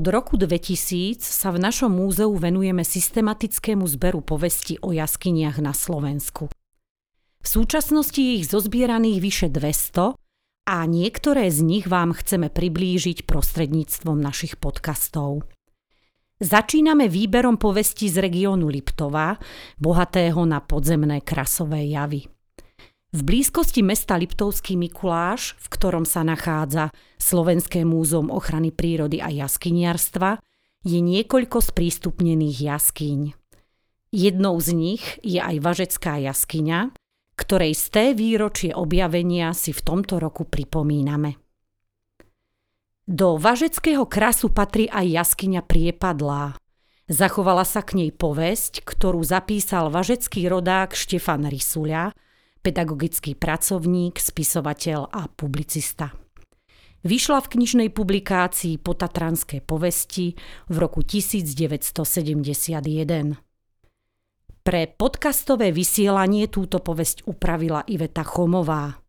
Od roku 2000 sa v našom múzeu venujeme systematickému zberu povesti o jaskyniach na Slovensku. V súčasnosti je ich zozbieraných vyše 200 a niektoré z nich vám chceme priblížiť prostredníctvom našich podcastov. Začíname výberom povesti z regiónu Liptova, bohatého na podzemné krasové javy. V blízkosti mesta Liptovský Mikuláš, v ktorom sa nachádza Slovenské múzeum ochrany prírody a jaskyniarstva, je niekoľko sprístupnených jaskyň. Jednou z nich je aj Važecká jaskyňa, ktorej z výročie objavenia si v tomto roku pripomíname. Do Važeckého krasu patrí aj jaskyňa Priepadlá. Zachovala sa k nej povesť, ktorú zapísal važecký rodák Štefan Risuľa, pedagogický pracovník, spisovateľ a publicista. Vyšla v knižnej publikácii Potatranské povesti v roku 1971. Pre podcastové vysielanie túto povesť upravila Iveta Chomová.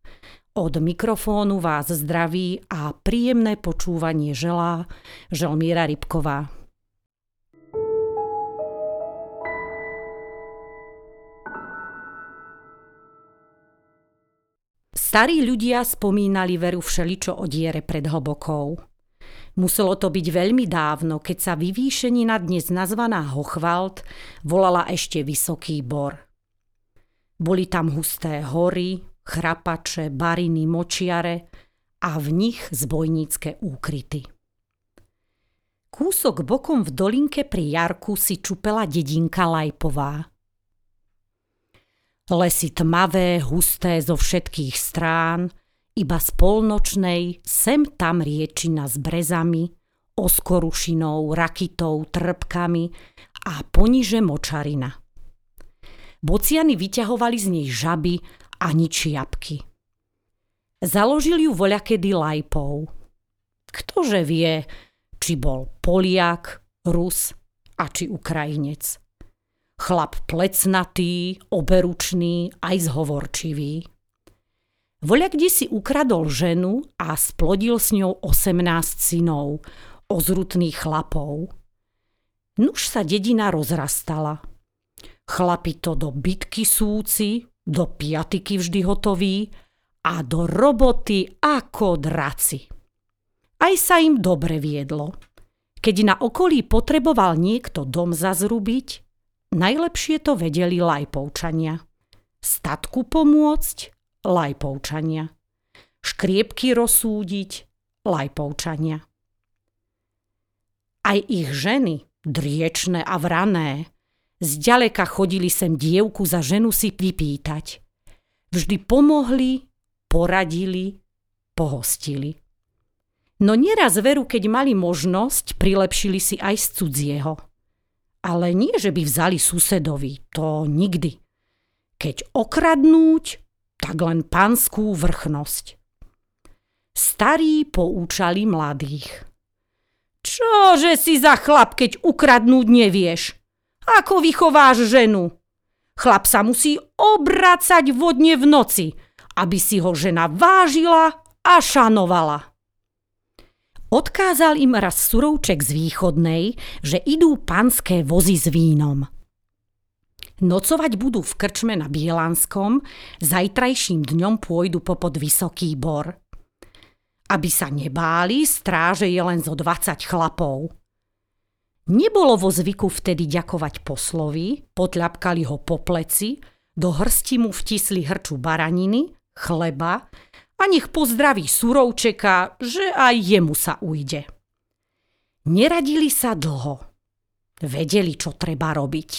Od mikrofónu vás zdraví a príjemné počúvanie želá Želmíra Rybková. Starí ľudia spomínali veru všeličo o diere pred hlbokou. Muselo to byť veľmi dávno, keď sa vyvýšenina dnes nazvaná Hochwald volala ešte Vysoký bor. Boli tam husté hory, chrapače, bariny, močiare a v nich zbojnícke úkryty. Kúsok bokom v dolinke pri Jarku si čupela dedinka Lajpová. Lesy tmavé, husté zo všetkých strán, iba z polnočnej sem tam riečina s brezami, oskorušinou, rakitou, trpkami a poniže močarina. Bociany vyťahovali z nej žaby a nič jabky. Založil ju voľakedy lajpov. Ktože vie, či bol Poliak, Rus a či Ukrajinec. Chlap plecnatý, oberučný, aj zhovorčivý. Voľa kde si ukradol ženu a splodil s ňou 18 synov, ozrutných chlapov. Nuž sa dedina rozrastala. Chlapi to do bitky súci, do piatiky vždy hotoví a do roboty ako draci. Aj sa im dobre viedlo. Keď na okolí potreboval niekto dom zazrubiť, Najlepšie to vedeli lajpovčania. Statku pomôcť lajpovčania. Škriepky rozsúdiť lajpovčania. Aj ich ženy, driečné a vrané, zďaleka chodili sem dievku za ženu si vypýtať. Vždy pomohli, poradili, pohostili. No nieraz veru, keď mali možnosť, prilepšili si aj z cudzieho – ale nie, že by vzali susedovi, to nikdy. Keď okradnúť, tak len panskú vrchnosť. Starí poučali mladých. Čože si za chlap, keď ukradnúť nevieš? Ako vychováš ženu? Chlap sa musí obracať vodne v noci, aby si ho žena vážila a šanovala. Odkázal im raz surovček z východnej, že idú panské vozy s vínom. Nocovať budú v krčme na Bielanskom, zajtrajším dňom pôjdu popod Vysoký bor. Aby sa nebáli, stráže je len zo 20 chlapov. Nebolo vo zvyku vtedy ďakovať poslovi, potľapkali ho po pleci, do hrsti mu vtisli hrču baraniny, chleba a nech pozdraví Surovčeka, že aj jemu sa ujde. Neradili sa dlho. Vedeli, čo treba robiť.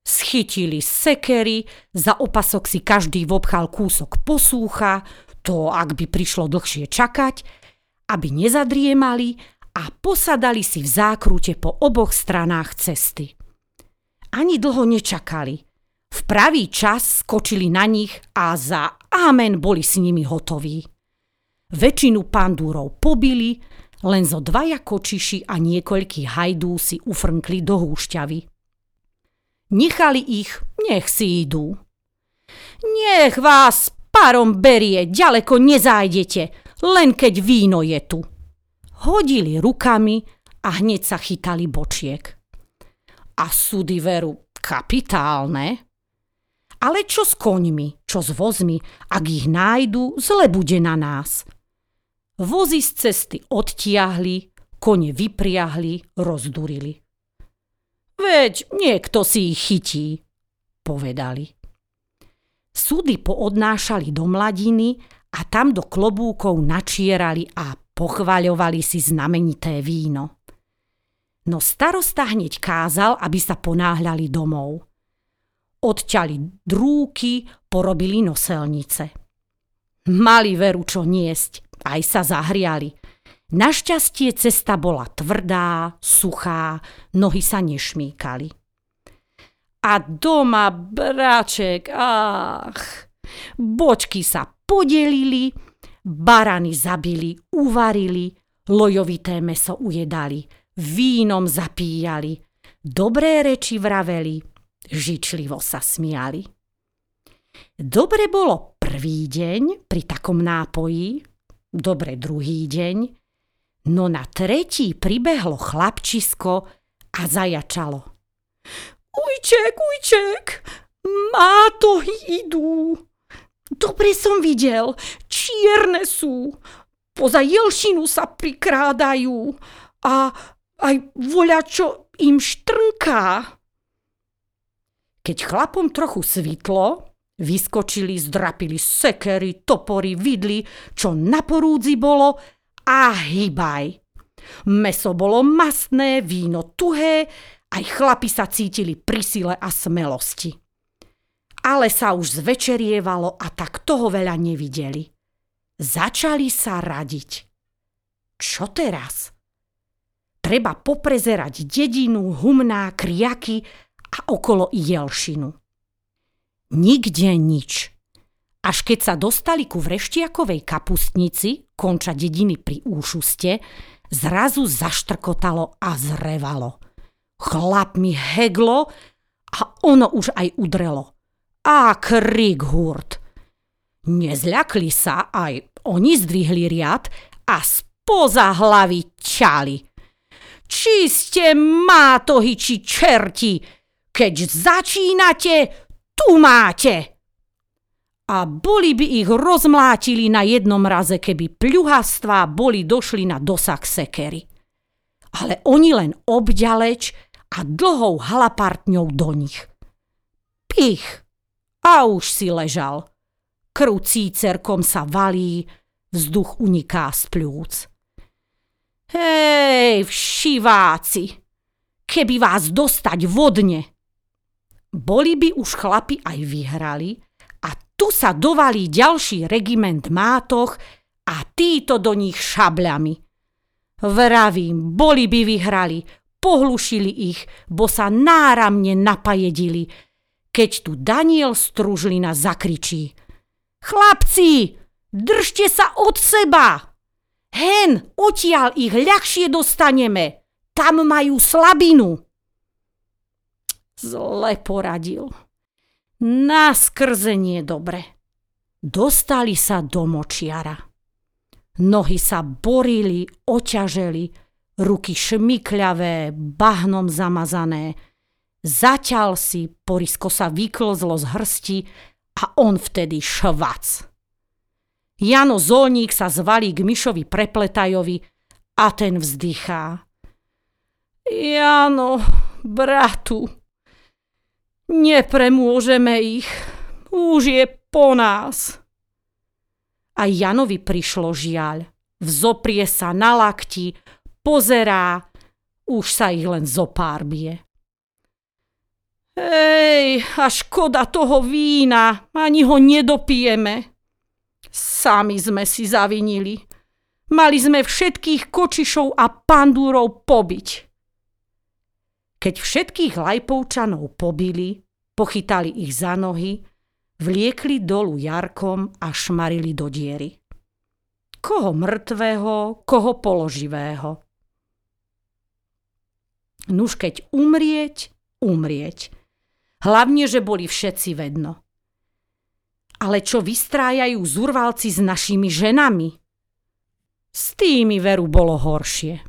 Schytili sekery, za opasok si každý vobchal kúsok posúcha, to ak by prišlo dlhšie čakať, aby nezadriemali a posadali si v zákrute po oboch stranách cesty. Ani dlho nečakali. V pravý čas skočili na nich a za amen boli s nimi hotoví. Väčšinu pandúrov pobili, len zo dvaja kočiši a niekoľkí hajdú si ufrnkli do húšťavy. Nechali ich, nech si idú. Nech vás parom berie, ďaleko nezájdete, len keď víno je tu. hodili rukami a hneď sa chytali bočiek. A súdy veru kapitálne. Ale čo s koňmi, čo s vozmi, ak ich nájdu, zle bude na nás. Vozy z cesty odtiahli, kone vypriahli, rozdurili. Veď niekto si ich chytí, povedali. Súdy poodnášali do mladiny a tam do klobúkov načierali a pochvaľovali si znamenité víno. No starosta hneď kázal, aby sa ponáhľali domov. Odťali drúky, porobili noselnice. Mali veru čo niesť, aj sa zahriali. Našťastie cesta bola tvrdá, suchá, nohy sa nešmíkali. A doma, bráček, ach, bočky sa podelili, barany zabili, uvarili, lojovité meso ujedali, vínom zapíjali, dobré reči vraveli, žičlivo sa smiali. Dobre bolo prvý deň pri takom nápoji, dobre druhý deň, no na tretí pribehlo chlapčisko a zajačalo. Ujček, ujček, mátohy idú. Dobre som videl, čierne sú. Poza jelšinu sa prikrádajú a aj voľačo im štrnká. Keď chlapom trochu svitlo, vyskočili, zdrapili sekery, topory, vidly, čo na porúdzi bolo a hýbaj. Meso bolo masné, víno tuhé aj chlapi sa cítili pri sile a smelosti. Ale sa už zvečerievalo a tak toho veľa nevideli. Začali sa radiť. Čo teraz? Treba poprezerať dedinu, humná, kriaky a okolo jelšinu. Nikde nič. Až keď sa dostali ku vreštiakovej kapustnici, konča dediny pri Úšuste, zrazu zaštrkotalo a zrevalo – Chlap mi heglo a ono už aj udrelo. A krik hurt. Nezľakli sa, aj oni zdvihli riad a spoza hlavy ťali. Či ste mátohy či čerti, keď začínate, tu máte. A boli by ich rozmlátili na jednom raze, keby pľuhastvá boli došli na dosah sekery. Ale oni len obďaleč a dlhou halapartňou do nich. Pich! A už si ležal. Krv cícerkom sa valí, vzduch uniká z pľúc. Hej, všiváci! Keby vás dostať vodne! Boli by už chlapi aj vyhrali a tu sa dovalí ďalší regiment mátoch a títo do nich šabľami. Vravím, boli by vyhrali, pohlušili ich, bo sa náramne napajedili, keď tu Daniel Stružlina zakričí. Chlapci, držte sa od seba! Hen, odtiaľ ich ľahšie dostaneme. Tam majú slabinu. Zle poradil. Naskrzenie dobre. Dostali sa do močiara. Nohy sa borili, oťaželi, ruky šmykľavé, bahnom zamazané. Zaťal si, porisko sa vyklzlo z hrsti a on vtedy švac. Jano Zolník sa zvalí k Myšovi Prepletajovi a ten vzdychá. Jano, bratu, nepremôžeme ich, už je po nás. A Janovi prišlo žiaľ. Vzoprie sa na lakti, pozerá, už sa ich len zopár bije. Hej, a škoda toho vína, ani ho nedopijeme. Sami sme si zavinili. Mali sme všetkých kočišov a pandúrov pobiť. Keď všetkých lajpovčanov pobili, pochytali ich za nohy, vliekli dolu jarkom a šmarili do diery. Koho mŕtvého, koho položivého. Nuž keď umrieť, umrieť. Hlavne, že boli všetci vedno. Ale čo vystrájajú zurvalci s našimi ženami? S tými veru bolo horšie.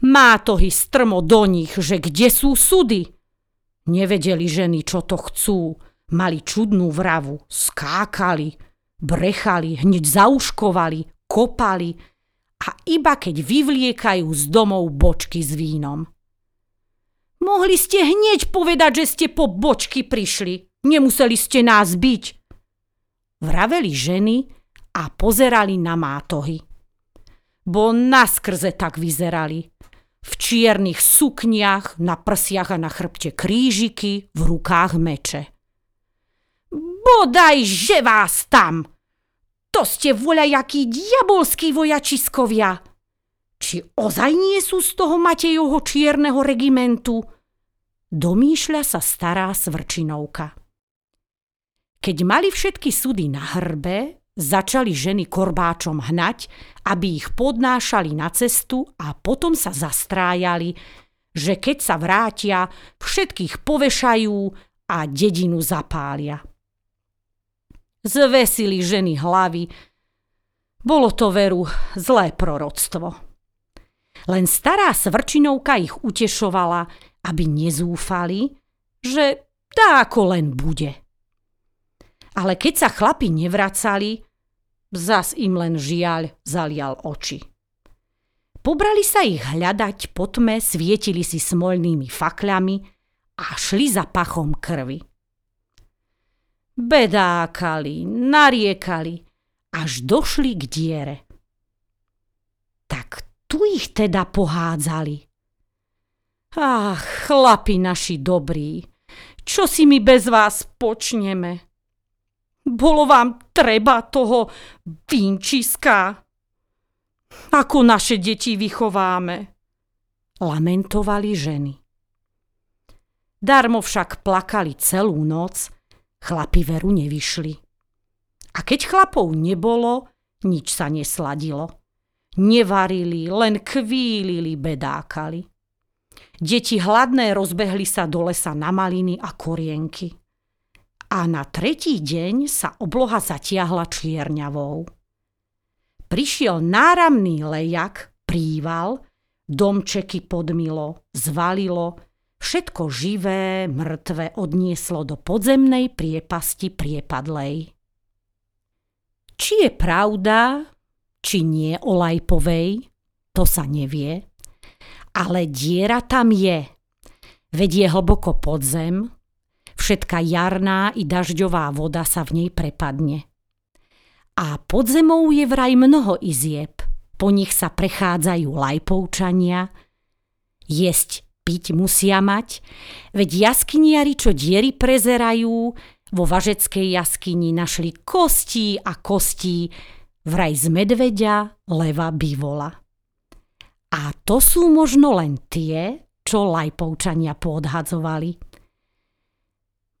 Mátohy strmo do nich, že kde sú sudy. Nevedeli ženy, čo to chcú. Mali čudnú vravu, skákali, brechali, hneď zauškovali, kopali a iba keď vyvliekajú z domov bočky s vínom. Mohli ste hneď povedať, že ste po bočky prišli. Nemuseli ste nás byť. Vraveli ženy a pozerali na mátohy. Bo naskrze tak vyzerali v čiernych sukniach, na prsiach a na chrbte krížiky, v rukách meče. Bodaj, že vás tam! To ste voľajakí diabolskí vojačiskovia! Či ozaj nie sú z toho Matejovho čierneho regimentu? Domýšľa sa stará svrčinovka. Keď mali všetky súdy na hrbe, Začali ženy korbáčom hnať, aby ich podnášali na cestu a potom sa zastrájali, že keď sa vrátia, všetkých povešajú a dedinu zapália. Zvesili ženy hlavy. Bolo to veru zlé proroctvo. Len stará svrčinovka ich utešovala, aby nezúfali, že tá ako len bude. Ale keď sa chlapi nevracali, Zas im len žiaľ zalial oči. Pobrali sa ich hľadať po tme, svietili si smolnými fakľami a šli za pachom krvi. Bedákali, nariekali, až došli k diere. Tak tu ich teda pohádzali. Ach, chlapi naši dobrí, čo si my bez vás počneme? Bolo vám treba toho vinčiska? Ako naše deti vychováme? Lamentovali ženy. Darmo však plakali celú noc, chlapi veru nevyšli. A keď chlapov nebolo, nič sa nesladilo. Nevarili, len kvílili, bedákali. Deti hladné rozbehli sa do lesa na maliny a korienky a na tretí deň sa obloha zatiahla čierňavou. Prišiel náramný lejak, príval, domčeky podmilo, zvalilo, všetko živé, mŕtve odnieslo do podzemnej priepasti priepadlej. Či je pravda, či nie o Lajpovej, to sa nevie, ale diera tam je. Vedie hlboko pod zem, Všetká jarná i dažďová voda sa v nej prepadne. A pod zemou je vraj mnoho izieb. Po nich sa prechádzajú lajpovčania. Jesť, piť musia mať, veď jaskyniari, čo diery prezerajú, vo važeckej jaskyni našli kostí a kostí, vraj z medveďa, leva, bivola. A to sú možno len tie, čo lajpovčania podhadzovali.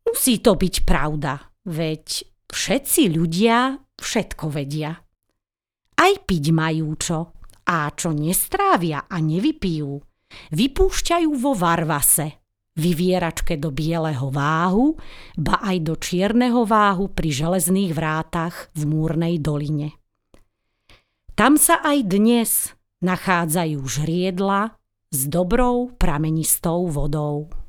Musí to byť pravda, veď všetci ľudia všetko vedia. Aj piť majú čo, a čo nestrávia a nevypijú, vypúšťajú vo varvase, vyvieračke do bieleho váhu, ba aj do čierneho váhu pri železných vrátach v Múrnej doline. Tam sa aj dnes nachádzajú žriedla s dobrou pramenistou vodou.